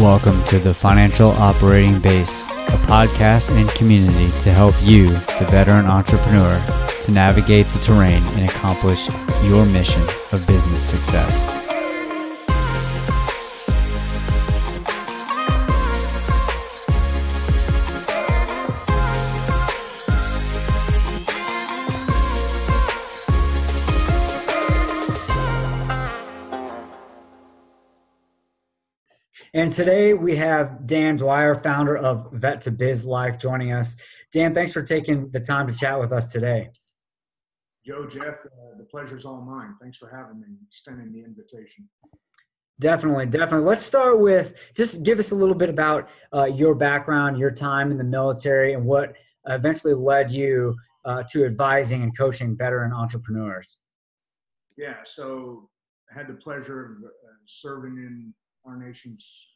Welcome to the Financial Operating Base, a podcast and community to help you, the veteran entrepreneur, to navigate the terrain and accomplish your mission of business success. And today we have Dan Dwyer, founder of Vet to Biz Life, joining us. Dan, thanks for taking the time to chat with us today. Joe, Jeff, uh, the pleasure's all mine. Thanks for having me, and extending the invitation. Definitely, definitely. Let's start with just give us a little bit about uh, your background, your time in the military, and what eventually led you uh, to advising and coaching veteran entrepreneurs. Yeah, so I had the pleasure of uh, serving in our nation's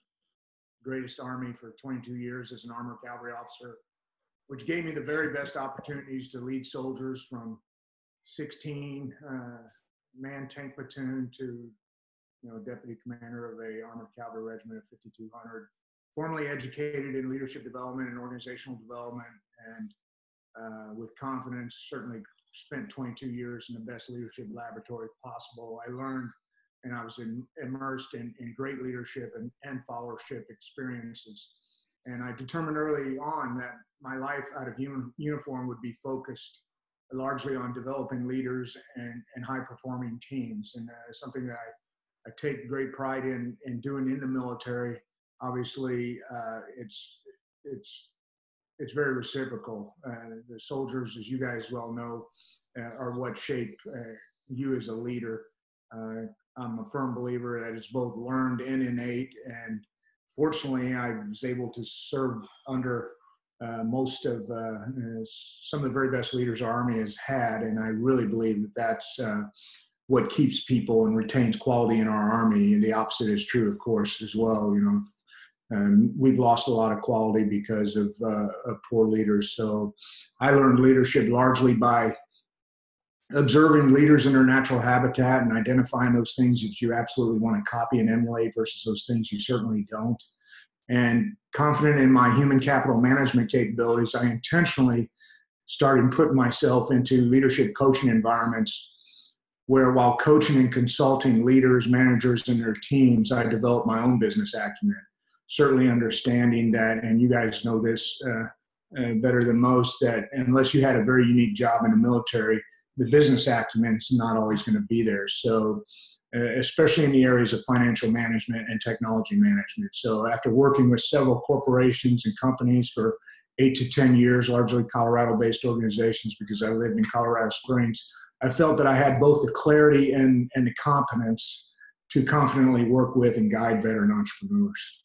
greatest army for 22 years as an armored cavalry officer, which gave me the very best opportunities to lead soldiers from 16 uh, man tank platoon to you know deputy commander of a armored cavalry regiment of 5200 formally educated in leadership development and organizational development and uh, with confidence certainly spent 22 years in the best leadership laboratory possible. I learned and I was in, immersed in, in great leadership and, and followership experiences. And I determined early on that my life out of un, uniform would be focused largely on developing leaders and, and high performing teams. And uh, something that I, I take great pride in, in doing in the military. Obviously, uh, it's, it's, it's very reciprocal. Uh, the soldiers, as you guys well know, uh, are what shape uh, you as a leader. Uh, I'm a firm believer that it's both learned and innate. And fortunately, I was able to serve under uh, most of uh, some of the very best leaders our Army has had. And I really believe that that's uh, what keeps people and retains quality in our Army. And the opposite is true, of course, as well. You know, um, we've lost a lot of quality because of, uh, of poor leaders. So I learned leadership largely by observing leaders in their natural habitat and identifying those things that you absolutely want to copy and emulate versus those things you certainly don't. And confident in my human capital management capabilities, I intentionally started putting myself into leadership coaching environments where while coaching and consulting leaders, managers, and their teams, I developed my own business acumen. Certainly understanding that, and you guys know this uh, uh, better than most, that unless you had a very unique job in the military, the business acumen is not always going to be there. So, uh, especially in the areas of financial management and technology management. So, after working with several corporations and companies for eight to 10 years, largely Colorado based organizations, because I lived in Colorado Springs, I felt that I had both the clarity and, and the competence to confidently work with and guide veteran entrepreneurs.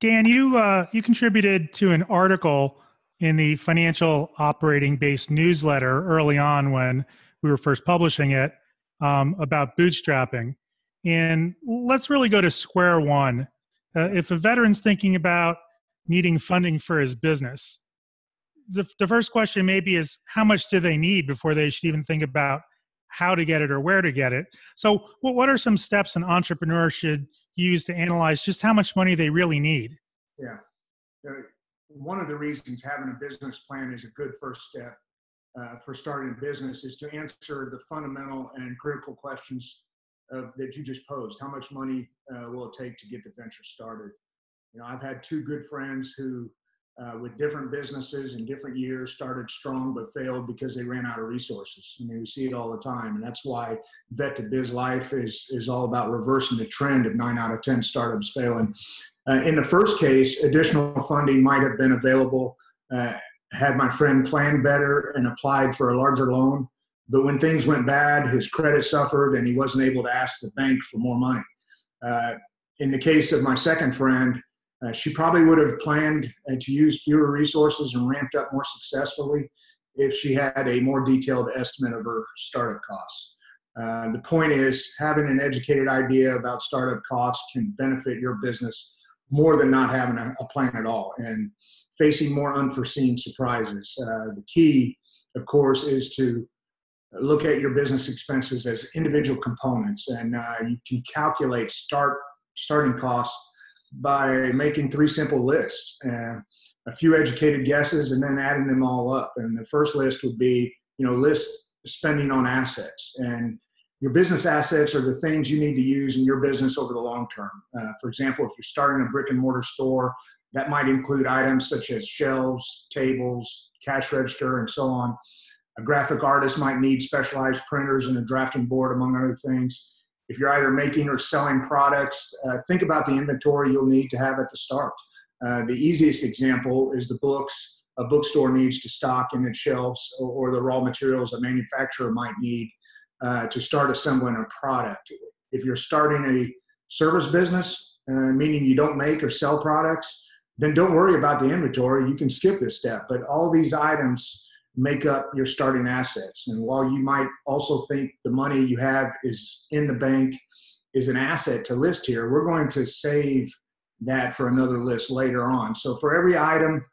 Dan, you uh, you contributed to an article in the financial operating base newsletter early on when we were first publishing it um, about bootstrapping. And let's really go to square one. Uh, if a veteran's thinking about needing funding for his business, the, the first question maybe is how much do they need before they should even think about how to get it or where to get it? So, what, what are some steps an entrepreneur should use to analyze just how much money they really need? Yeah one of the reasons having a business plan is a good first step uh, for starting a business is to answer the fundamental and critical questions that you just posed. How much money uh, will it take to get the venture started? You know, I've had two good friends who, uh, with different businesses in different years, started strong but failed because they ran out of resources. I mean, we see it all the time, and that's why Vet to Biz Life is is all about reversing the trend of nine out of ten startups failing uh, in the first case, additional funding might have been available uh, had my friend planned better and applied for a larger loan. But when things went bad, his credit suffered and he wasn't able to ask the bank for more money. Uh, in the case of my second friend, uh, she probably would have planned uh, to use fewer resources and ramped up more successfully if she had a more detailed estimate of her startup costs. Uh, the point is, having an educated idea about startup costs can benefit your business more than not having a, a plan at all and facing more unforeseen surprises. Uh, the key, of course, is to look at your business expenses as individual components, and uh, you can calculate start starting costs by making three simple lists, and a few educated guesses, and then adding them all up. And the first list would be, you know, list spending on assets, and your business assets are the things you need to use in your business over the long term. Uh, for example, if you're starting a brick and mortar store, that might include items such as shelves, tables, cash register, and so on. A graphic artist might need specialized printers and a drafting board, among other things. If you're either making or selling products, uh, think about the inventory you'll need to have at the start. Uh, the easiest example is the books a bookstore needs to stock in its shelves or, or the raw materials a manufacturer might need uh, to start assembling a product. If you're starting a service business, uh, meaning you don't make or sell products, then don't worry about the inventory. You can skip this step. But all these items make up your starting assets. And while you might also think the money you have is in the bank is an asset to list here, we're going to save that for another list later on. So for every item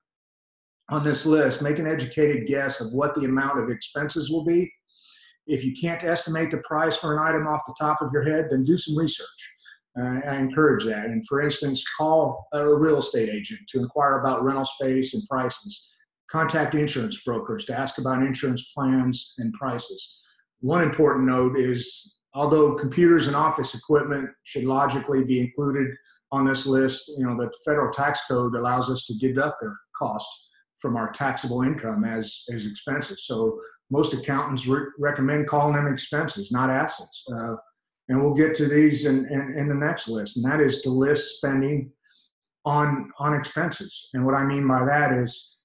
on this list, make an educated guess of what the amount of expenses will be. If you can't estimate the price for an item off the top of your head, then do some research. Uh, I encourage that. And for instance, call a real estate agent to inquire about rental space and prices. Contact insurance brokers to ask about insurance plans and prices. One important note is although computers and office equipment should logically be included on this list, you know, the federal tax code allows us to deduct their cost from our taxable income as, as expenses. So most accountants re- recommend calling them expenses, not assets. Uh, and we'll get to these in, in, in, the next list, and that is to list spending on on expenses. And what I mean by that is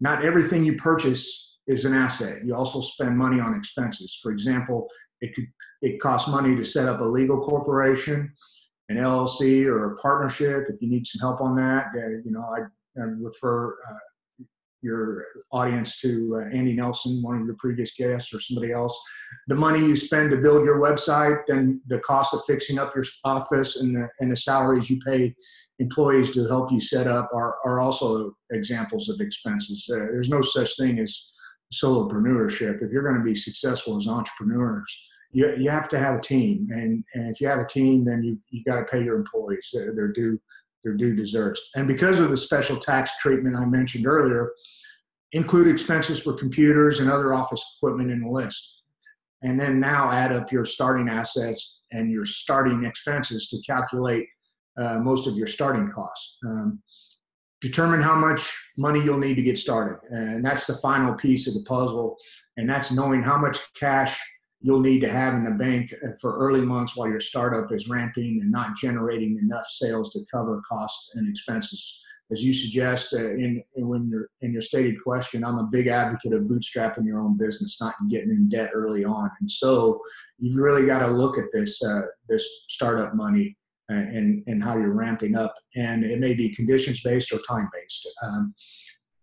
not everything you purchase is an asset. You also spend money on expenses. For example, it could it costs money to set up a legal corporation, an LLC, or a partnership. If you need some help on that, uh, you know I, I refer uh, your audience to uh, Andy Nelson, one of your previous guests, or somebody else. The money you spend to build your website, then the cost of fixing up your office, and the, and the salaries you pay employees to help you set up are, are also examples of expenses. Uh, there's no such thing as solopreneurship. If you're going to be successful as entrepreneurs, you, you have to have a team. And, and if you have a team, then you, you got to pay your employees They're due their due deserts. And because of the special tax treatment I mentioned earlier, include expenses for computers and other office equipment in the list. And then now add up your starting assets and your starting expenses to calculate uh, most of your starting costs. Um, determine how much money you'll need to get started. And that's the final piece of the puzzle. And that's knowing how much cash you'll need to have in the bank for early months while your startup is ramping and not generating enough sales to cover costs and expenses. As you suggest uh, in, in, when you're in your stated question, I'm a big advocate of bootstrapping your own business, not getting in debt early on. And so you've really got to look at this uh, this startup money and, and how you're ramping up. And it may be conditions based or time based. Um,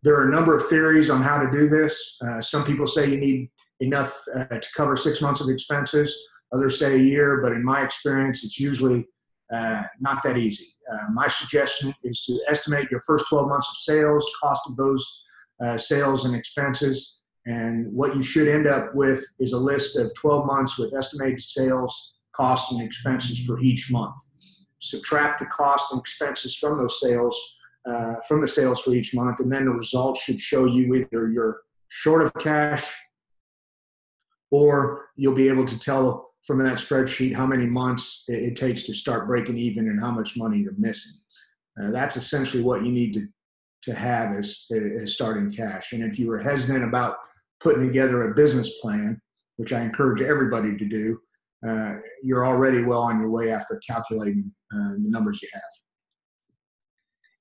there are a number of theories on how to do this. Uh, some people say you need enough uh, to cover six months of expenses. Others say a year, but in my experience, it's usually uh, not that easy. Uh, my suggestion is to estimate your first 12 months of sales, cost of those uh, sales and expenses, and what you should end up with is a list of 12 months with estimated sales, costs, and expenses for each month. Subtract the cost and expenses from those sales, uh, from the sales for each month, and then the results should show you either you're short of cash or you'll be able to tell from that spreadsheet how many months it, takes to start breaking even and how much money you're missing. Uh, that's essentially what you need to, to have as, as starting cash. And if you were hesitant about putting together a business plan, which I encourage everybody to do, uh, you're already well on your way after calculating uh, the numbers you have.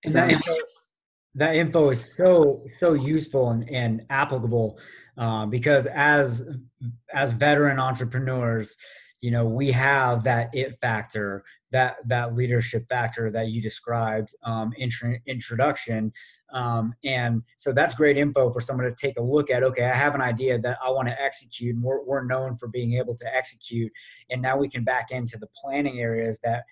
And that, that info is so so useful and, and applicable uh, because as as veteran entrepreneurs you know we have that it factor that that leadership factor that you described um, intro, introduction um, and so that's great info for someone to take a look at okay i have an idea that i want to execute and we're, we're known for being able to execute and now we can back into the planning areas that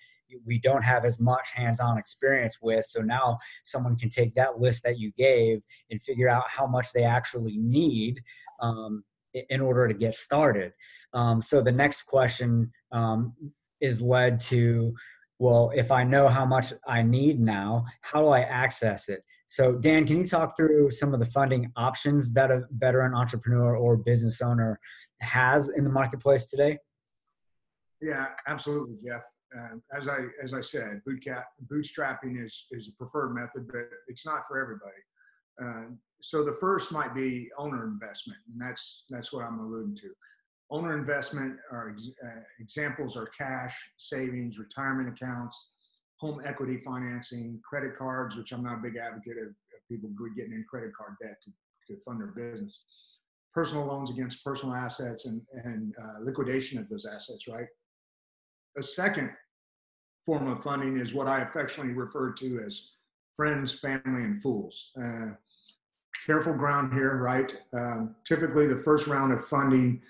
we don't have as much hands-on experience with so now someone can take that list that you gave and figure out how much they actually need um, in order to get started. Um, so the next question um, is led to well, if I know how much I need now, how do I access it? So, Dan, can you talk through some of the funding options that a veteran entrepreneur or business owner has in the marketplace today? Yeah, absolutely, Jeff. Um, as I as I said, bootstrapping is is a preferred method, but it's not for everybody. Uh, so the first might be owner investment, and that's that's what I'm alluding to. Owner investment are ex- uh, examples are cash, savings, retirement accounts, home equity financing, credit cards, which I'm not a big advocate of, of people getting in credit card debt to, to fund their business. Personal loans against personal assets and, and uh, liquidation of those assets, right? A second form of funding is what I affectionately refer to as friends, family, and fools. Uh, careful ground here, right? Um, typically, the first round of funding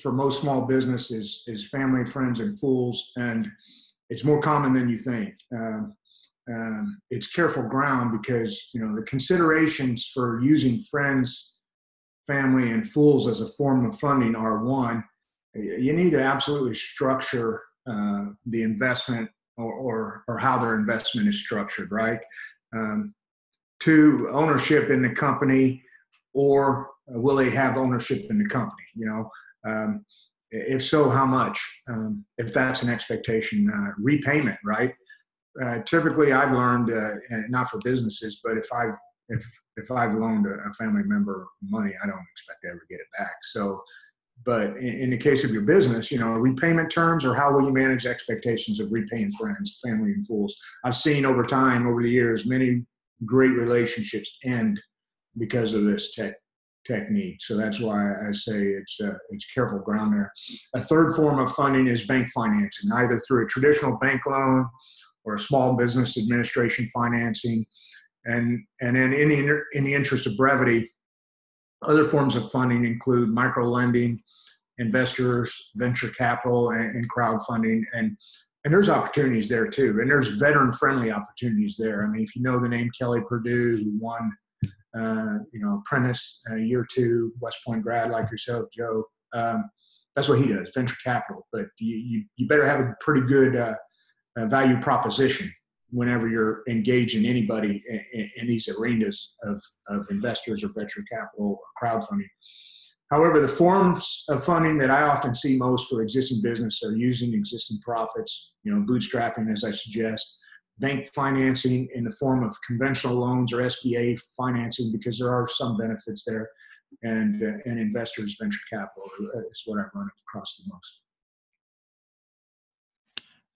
for most small business is, is family, friends, and fools, and it's more common than you think. Um, um, it's careful ground because you know the considerations for using friends, family, and fools as a form of funding are one, you need to absolutely structure uh, the investment or, or, or how their investment is structured, right? Um, two, ownership in the company, or will they have ownership in the company? You know, um, if so, how much? Um, if that's an expectation, uh, repayment, right? Uh, typically, I've learned, uh, not for businesses, but if I've if if I've loaned a, family member money, I don't expect to ever get it back. So, but in, in, the case of your business, you know, repayment terms or how will you manage expectations of repaying friends, family, and fools? I've seen over time, over the years, many great relationships end because of this tech technique. So that's why I say it's uh, it's careful ground there. A third form of funding is bank financing, either through a traditional bank loan or a small business administration financing. And and then in the in the interest of brevity, other forms of funding include micro lending, investors, venture capital, and, and crowdfunding. And and there's opportunities there too. And there's veteran friendly opportunities there. I mean, if you know the name Kelly Perdew, who won uh, you know, apprentice, uh, year two, West Point grad like yourself, Joe. Um, that's what he does, venture capital. But you, you, you better have a pretty good uh, uh value proposition whenever you're engaging anybody in, in, these arenas of, of investors or venture capital or crowdfunding. However, the forms of funding that I often see most for existing business are using existing profits, you know, bootstrapping, as I suggest, bank financing in the form of conventional loans or SBA financing because there are some benefits there, and uh, and investors venture capital is what I run across the most.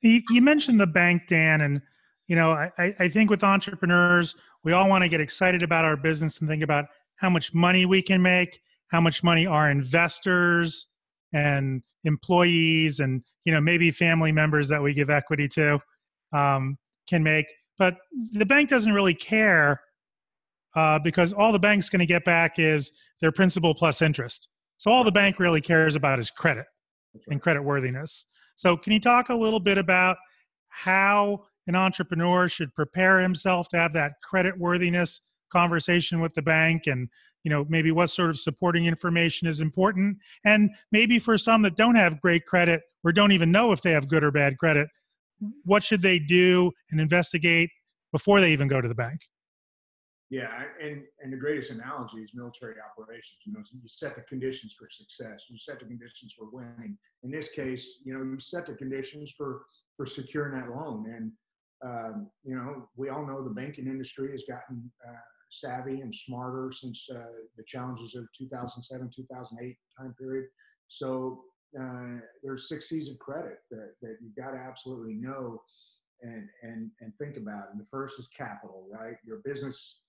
You, you mentioned the bank, Dan, and you know I, I think with entrepreneurs we all want to get excited about our business and think about how much money we can make, how much money our investors and employees and you know maybe family members that we give equity to um, can make. But the bank doesn't really care uh, because all the bank's going to get back is their principal plus interest. So all the bank really cares about is credit right. and credit worthiness. So can you talk a little bit about how an entrepreneur should prepare himself to have that credit worthiness conversation with the bank and you know maybe what sort of supporting information is important and maybe for some that don't have great credit or don't even know if they have good or bad credit what should they do and investigate before they even go to the bank? Yeah, and and the greatest analogy is military operations. You know, you set the conditions for success. You set the conditions for winning. In this case, you know, you set the conditions for for securing that loan. And um, you know, we all know the banking industry has gotten uh, savvy and smarter since uh, the challenges of 2007, 2008 time period. So uh, there's six C's of credit that, that you've got to absolutely know and, and, and think about. And the first is capital, right? Your business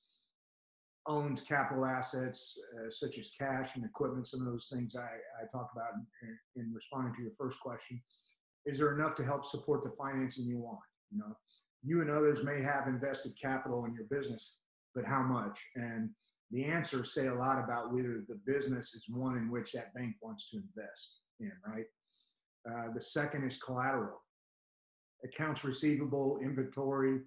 owns capital assets uh, such as cash and equipment, some of those things I, I talked about in, in, responding to your first question. Is there enough to help support the financing you want? You know, you and others may have invested capital in your business, but how much? And the answers say a lot about whether the business is one in which that bank wants to invest in, right? Uh, the second is collateral. Accounts receivable, inventory,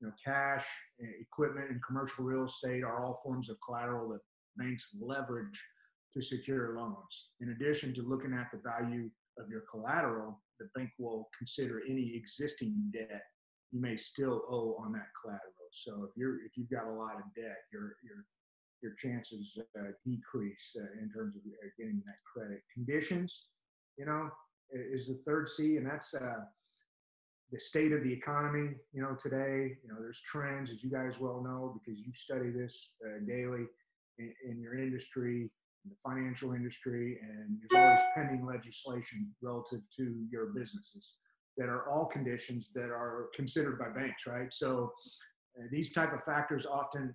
you know, cash, equipment, and commercial real estate are all forms of collateral that banks leverage to secure loans. In addition to looking at the value of your collateral, the bank will consider any existing debt you may still owe on that collateral. So if you're if you've got a lot of debt, your your your chances uh, decrease uh, in terms of uh, getting that credit. Conditions, you know, is the third C, and that's uh, the state of the economy. You know, today, you know, there's trends, as you guys well know, because you study this uh, daily in, in your industry, in the financial industry, and there's always pending legislation relative to your businesses that are all conditions that are considered by banks, right? So uh, these type of factors often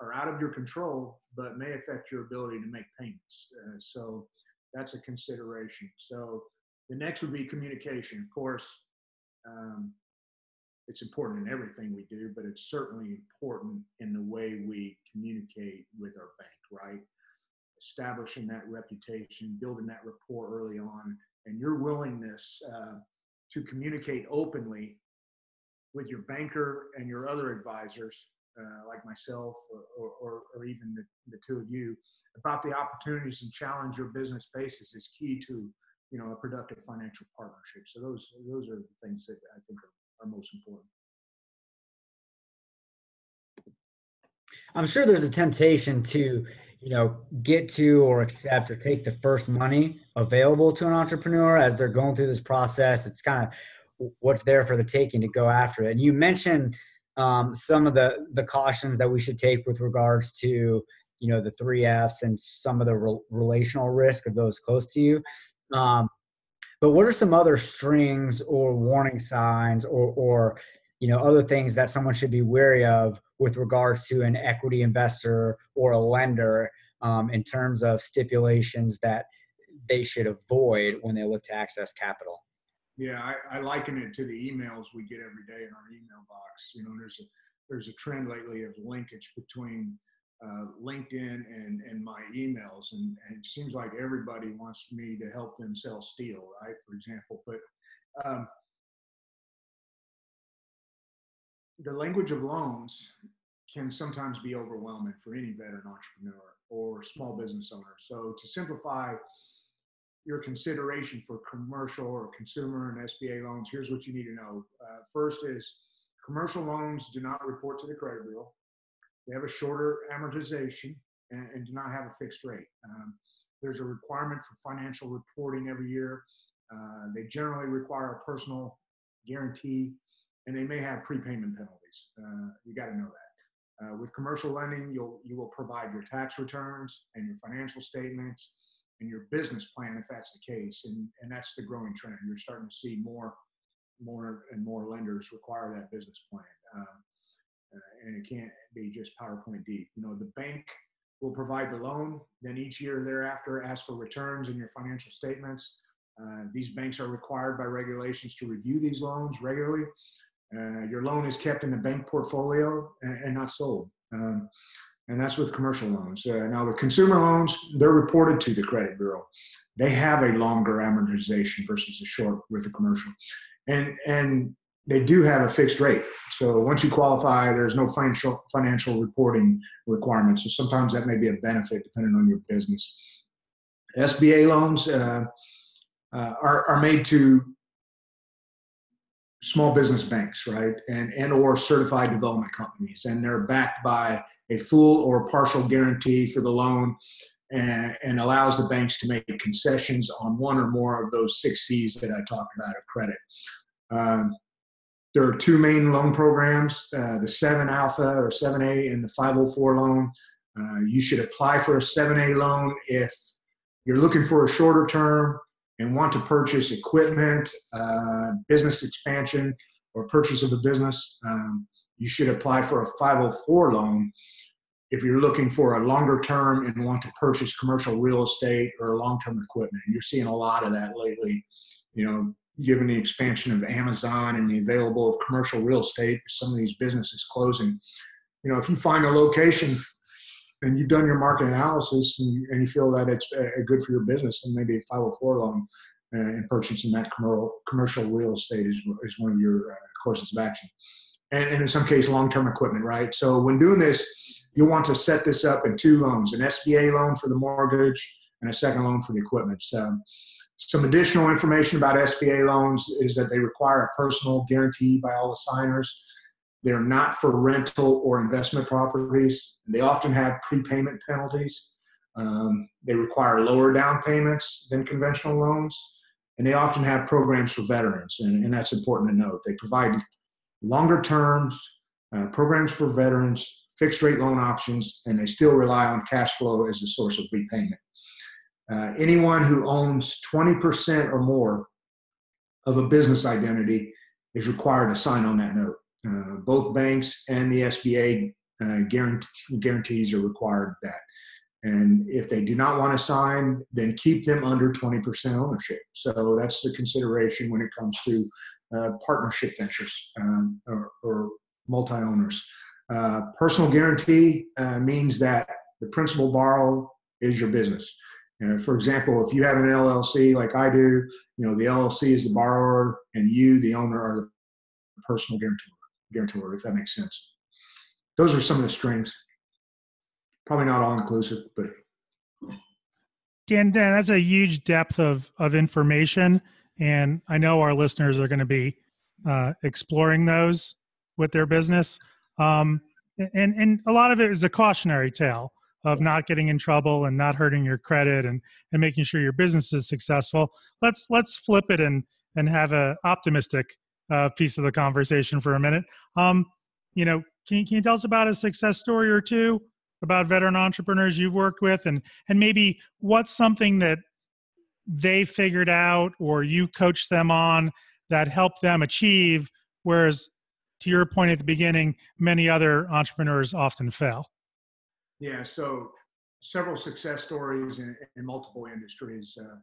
are out of your control, but may affect your ability to make payments. Uh, so that's a consideration. So the next would be communication. Of course, um, it's important in everything we do, but it's certainly important in the way we communicate with our bank, right? Establishing that reputation, building that rapport early on, and your willingness uh, to communicate openly with your banker and your other advisors uh, like myself or, or, or even the, the, two of you about the opportunities and challenge your business faces is key to you know a productive financial partnership. So those those are the things that i think are, are most important. I'm sure there's a temptation to you know get to or accept or take the first money available to an entrepreneur as they're going through this process it's kind of what's there for the taking to go after it and you mentioned um, some of the the cautions that we should take with regards to you know the three F's and some of the re- relational risk of those close to you. Um, but what are some other strings or warning signs or or you know other things that someone should be wary of with regards to an equity investor or a lender um, in terms of stipulations that they should avoid when they look to access capital? Yeah, I, I, liken it to the emails we get every day in our email box. You know, there's a there's a trend lately of linkage between uh, LinkedIn and and my emails, and, and, it seems like everybody wants me to help them sell steel, right? For example, but um, the language of loans can sometimes be overwhelming for any veteran entrepreneur or small business owner. So to simplify your consideration for commercial or consumer and SBA loans, here's what you need to know. Uh, first is commercial loans do not report to the credit bureau. They have a shorter amortization and, and do not have a fixed rate. Um, there's a requirement for financial reporting every year. Uh, they generally require a personal guarantee, and they may have prepayment penalties. Uh, you got to know that. Uh, with commercial lending, you'll you will provide your tax returns and your financial statements and your business plan if that's the case. And, and that's the growing trend. You're starting to see more, more and more lenders require that business plan. Um, uh, and it can't be just PowerPoint deep. You know, the bank will provide the loan, then each year thereafter ask for returns in your financial statements. Uh, these banks are required by regulations to review these loans regularly. Uh, your loan is kept in the bank portfolio and, and not sold. Um, and that's with commercial loans. Uh, now, the consumer loans, they're reported to the credit bureau. They have a longer amortization versus a short with the commercial. And, and they do have a fixed rate. So once you qualify, there's no financial, financial reporting requirements. So sometimes that may be a benefit depending on your business. SBA loans uh, uh, are, are made to small business banks, right? And, and or certified development companies. And they're backed by a full or partial guarantee for the loan and, and, allows the banks to make concessions on one or more of those six C's that I talked about of credit. Um, there are two main loan programs uh, the 7 Alpha or 7A and the 504 loan. Uh, you should apply for a 7A loan if you're looking for a shorter term and want to purchase equipment, uh, business expansion, or purchase of a business. Um, you should apply for a 504 loan if you're looking for a longer term and want to purchase commercial real estate or long-term equipment. And you're seeing a lot of that lately, you know, given the expansion of Amazon and the available of commercial real estate, some of these businesses closing. You know, if you find a location and you've done your market analysis and you, and you feel that it's uh, good for your business, then maybe a 504 loan uh, and purchasing that commercial commercial real estate is, is one of your uh, courses of action and, and in some case long-term equipment, right? So when doing this, you'll want to set this up in two loans, an SBA loan for the mortgage and a second loan for the equipment. So, some additional information about SBA loans is that they require a personal guarantee by all the signers. They're not for rental or investment properties. They often have prepayment penalties. Um, they require lower down payments than conventional loans. And they often have programs for veterans, and, and that's important to note. They provide longer terms, uh, programs for veterans, fixed rate loan options, and they still rely on cash flow as a source of repayment. Uh, anyone who owns 20% or more of a business identity is required to sign on that note. Uh, both banks and the SBA uh, guarantee, guarantees are required that. And if they do not want to sign, then keep them under 20% ownership. So that's the consideration when it comes to uh, partnership ventures um, or, or multi owners. Uh, personal guarantee uh, means that the principal borrow is your business. for example, if you have an LLC like I do, you know the LLC is the borrower, and you, the owner, are the personal guarantor. Guarantor, if that makes sense. Those are some of the strings. Probably not all inclusive, but Dan, Dan, that's a huge depth of of information, and I know our listeners are going to be uh, exploring those with their business. Um, and and a lot of it is a cautionary tale of not getting in trouble and not hurting your credit and and making sure your business is successful. Let's let's flip it and and have a optimistic uh, piece of the conversation for a minute. Um, you know, can, can you tell us about a success story or two about veteran entrepreneurs you've worked with, and and maybe what's something that they figured out or you coached them on that helped them achieve, whereas to your point at the beginning, many other entrepreneurs often fail. Yeah, so several success stories in, in multiple industries. Uh,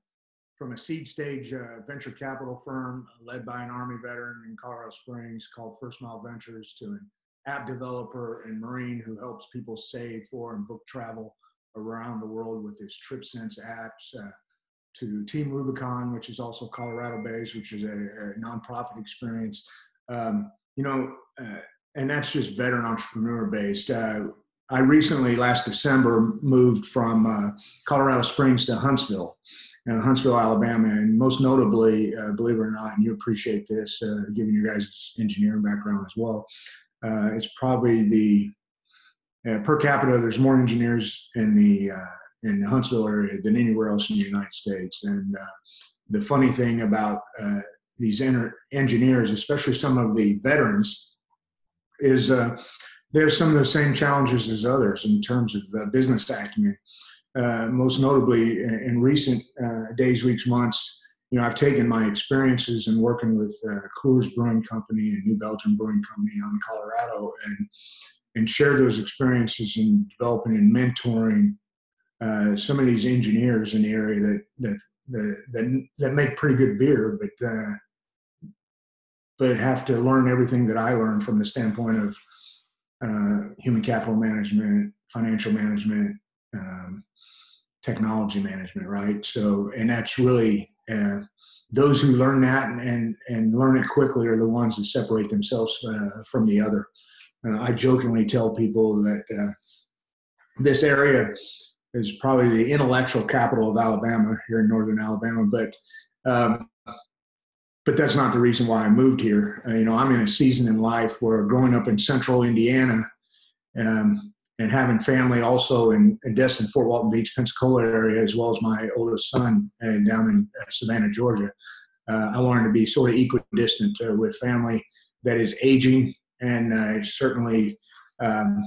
from a seed stage uh, venture capital firm led by an Army veteran in Colorado Springs called First Mile Ventures to an app developer and Marine who helps people save for and book travel around the world with his TripSense apps. Uh, to Team Rubicon, which is also Colorado based, which is a, a nonprofit experience. Um, you know, uh, and that's just veteran entrepreneur based. Uh, I recently, last December, moved from uh, Colorado Springs to Huntsville, uh, Huntsville, Alabama, and most notably, uh, believe it or not, and you appreciate this, uh, given your guys' engineering background as well. it's probably the per capita. There's more engineers in the in the Huntsville area than anywhere else in the United States, and the funny thing about these engineers, especially some of the veterans, is uh, there's some of the same challenges as others in terms of uh, business acumen. Uh, most notably, in recent uh, days, weeks, months, you know, I've taken my experiences in working with uh, Coors Brewing Company and New Belgium Brewing Company out in Colorado, and and share those experiences in developing and mentoring uh, some of these engineers in the area that that that that, that make pretty good beer, but uh, but have to learn everything that I learned from the standpoint of uh, human capital management, financial management, um, technology management, right? So, and that's really uh, those who learn that and, and, and learn it quickly are the ones that separate themselves uh, from the other. Uh, I jokingly tell people that uh, this area is probably the intellectual capital of Alabama here in northern Alabama, but um, but that's not the reason why I moved here. Uh, you know, I'm in a season in life where growing up in central Indiana um, and having family also in, in, Destin, Fort Walton Beach, Pensacola area, as well as my oldest son uh, down in uh, Savannah, Georgia. Uh, I wanted to be sort of equidistant uh, with family that is aging and uh, certainly um,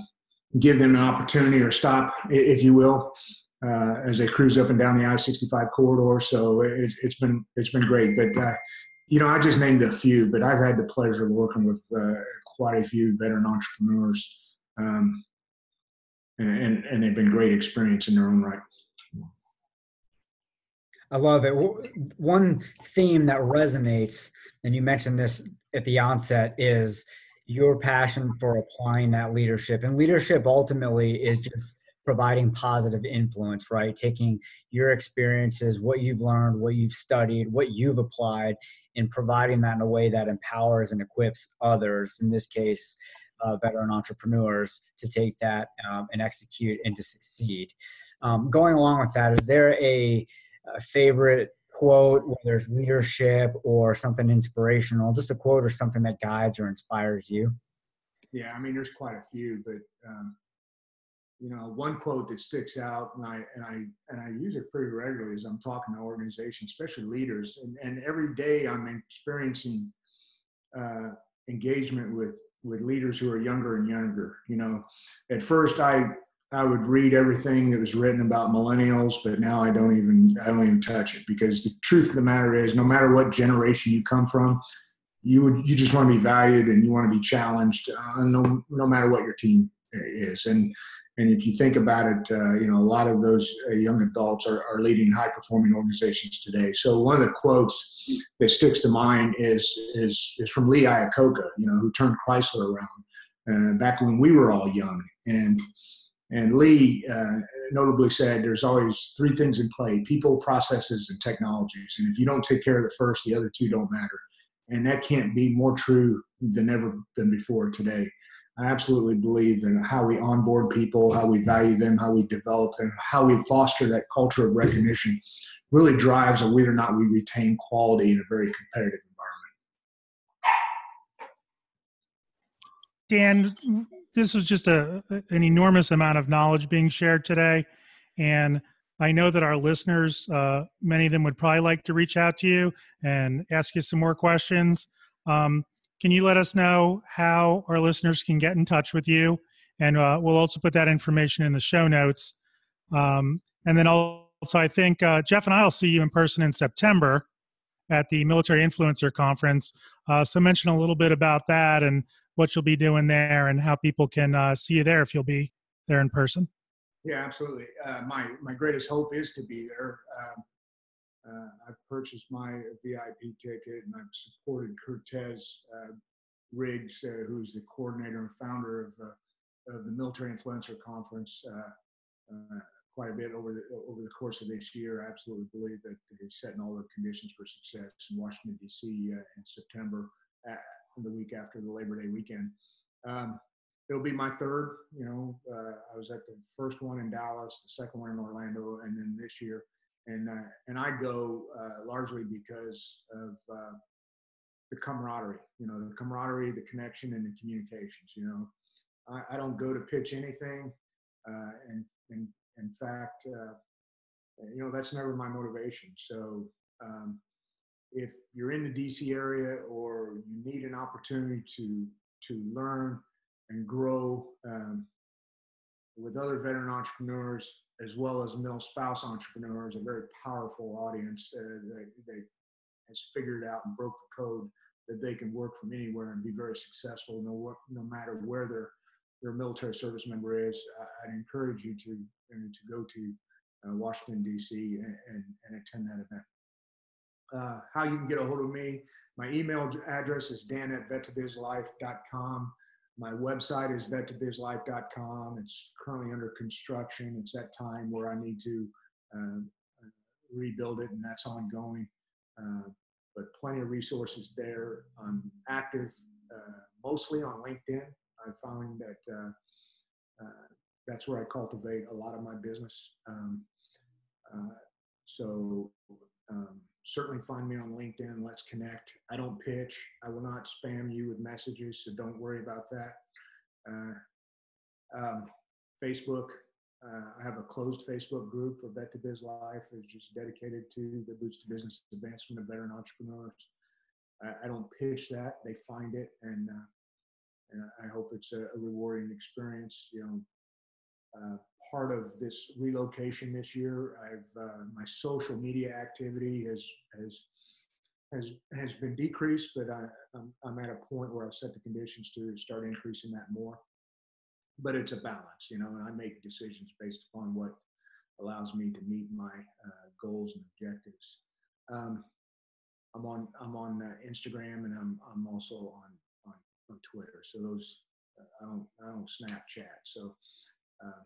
give them an opportunity or stop, if you will, as they cruise up and down the I-65 corridor. So it's, it's been it's been great. But you know, I just named a few, but I've had the pleasure of working with uh, quite a few veteran entrepreneurs, um, and and they've been great experience in their own right. I love it. One theme that resonates, and you mentioned this at the onset, is your passion for applying that leadership. And leadership ultimately is just providing positive influence, right? Taking your experiences, what you've learned, what you've studied, what you've applied, and providing that in a way that empowers and equips others, in this case, uh, veteran entrepreneurs to take that um, and execute and to succeed. Um, going along with that, is there a, a favorite quote, whether it's leadership or something inspirational, just a quote or something that guides or inspires you? Yeah, I mean, there's quite a few, but um, you know, one quote that sticks out, and I and I and I use it pretty regularly as I'm talking to organizations, especially leaders, and and every day I'm experiencing uh, engagement with with leaders who are younger and younger. You know, at first I I would read everything that was written about millennials, but now I don't even I don't even touch it because the truth of the matter is, no matter what generation you come from, you would you just want to be valued and you want to be challenged, uh, no no matter what your team is. And and if you think about it, uh, you know a lot of those uh, young adults are, are leading high performing organizations today. So one of the quotes that sticks to mind is is is from Lee Iacocca, you know, who turned Chrysler around uh, back when we were all young and and Lee uh, notably said there's always three things in play people, processes, and technologies. And if you don't take care of the first, the other two don't matter. And that can't be more true than ever than before today. I absolutely believe that how we onboard people, how we value them, how we develop them, how we foster that culture of recognition really drives whether or not we retain quality in a very competitive environment. Dan, this was just a an enormous amount of knowledge being shared today, and I know that our listeners, uh, many of them would probably like to reach out to you and ask you some more questions. Um, can you let us know how our listeners can get in touch with you? And uh, we'll also put that information in the show notes. Um, and then also, I think uh, Jeff and I will see you in person in September at the Military Influencer Conference. Uh, so mention a little bit about that and what you'll be doing there and how people can uh, see you there if you'll be there in person. Yeah, absolutely. Uh, my my greatest hope is to be there. Um, I've purchased my VIP ticket and I've supported Curtez uh, Riggs, uh, who's the coordinator and founder of, uh, of the Military Influencer Conference, quite a bit over the over the course of this year. I absolutely believe that he's setting all the conditions for success in Washington D.C. in September the week after the Labor Day weekend. Um, it'll be my third. You know, uh, I was at the first one in Dallas, the second one in Orlando, and then this year. And uh, and I go uh, largely because of uh, the camaraderie. You know, the camaraderie, the connection, and the communications. You know, I, I don't go to pitch anything, uh, and and in fact, uh, you know, that's never my motivation. So. Um, if you're in the DC area or you need an opportunity to to learn and grow um, with other veteran entrepreneurs as well as male spouse entrepreneurs, a very powerful audience uh, that, that has figured out and broke the code that they can work from anywhere and be very successful no, no matter where their their military service member is. I'd encourage you to to go to uh, Washington D.C. And, and, and attend that event uh, how you can get a hold of me. My email address is dan at vet2bizlife.com. My website is vet2bizlife.com. It's currently under construction. It's that time where I need to uh, rebuild it, and that's ongoing. Uh, but plenty of resources there. I'm active uh, mostly on LinkedIn. I found that uh, uh, that's where I cultivate a lot of my business. Um, so um, certainly find me on LinkedIn. Let's connect. I don't pitch. I will not spam you with messages, so don't worry about that. Uh, um, Facebook. Uh, I have a closed Facebook group for Vet to Biz Life. It's just dedicated to the Boots to Business advancement of veteran entrepreneurs. I, I don't pitch that; they find it, and, uh, and I hope it's a, a rewarding experience. You know, uh, part of this relocation this year. I've uh, my social media activity has has has has been decreased, but I, I'm, I'm at a point where I've set the conditions to start increasing that more. But it's a balance, you know, and I make decisions based upon what allows me to meet my uh, goals and objectives. Um, I'm on I'm on uh, Instagram and I'm I'm also on on, on Twitter. So those uh, I don't I don't Snapchat. So uh,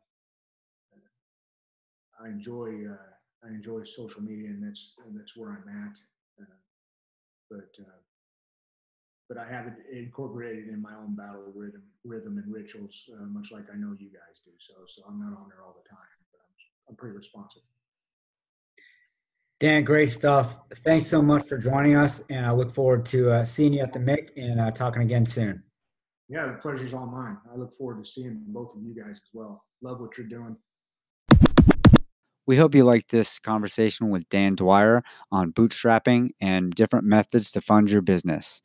I enjoy uh, I enjoy social media, and that's and that's where I'm at. Uh, but uh, but I have it incorporated in my own battle rhythm, rhythm and rituals, uh, much like I know you guys do. So, so I'm not on there all the time, but I'm, I'm pretty responsive. Dan, great stuff. Thanks so much for joining us, and I look forward to uh, seeing you at the MIC and uh, talking again soon. Yeah, the pleasure's all mine. I look forward to seeing both of you guys as well. Love what you're doing. We hope you liked this conversation with Dan Dwyer on bootstrapping and different methods to fund your business.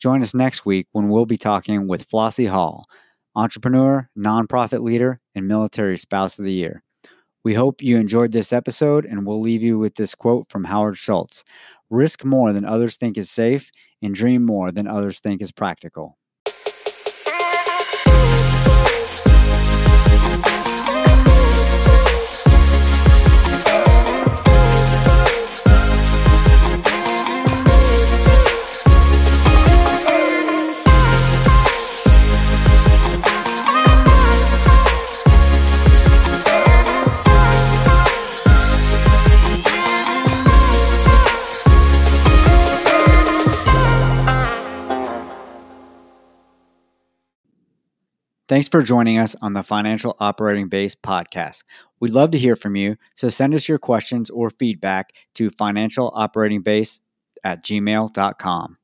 Join us next week when we'll be talking with Flossie Hall, entrepreneur, nonprofit leader, and military spouse of the year. We hope you enjoyed this episode, and we'll leave you with this quote from Howard Schultz Risk more than others think is safe, and dream more than others think is practical. Thanks for joining us on the Financial Operating Base podcast. We'd love to hear from you, so send us your questions or feedback to financialoperatingbase at gmail.com.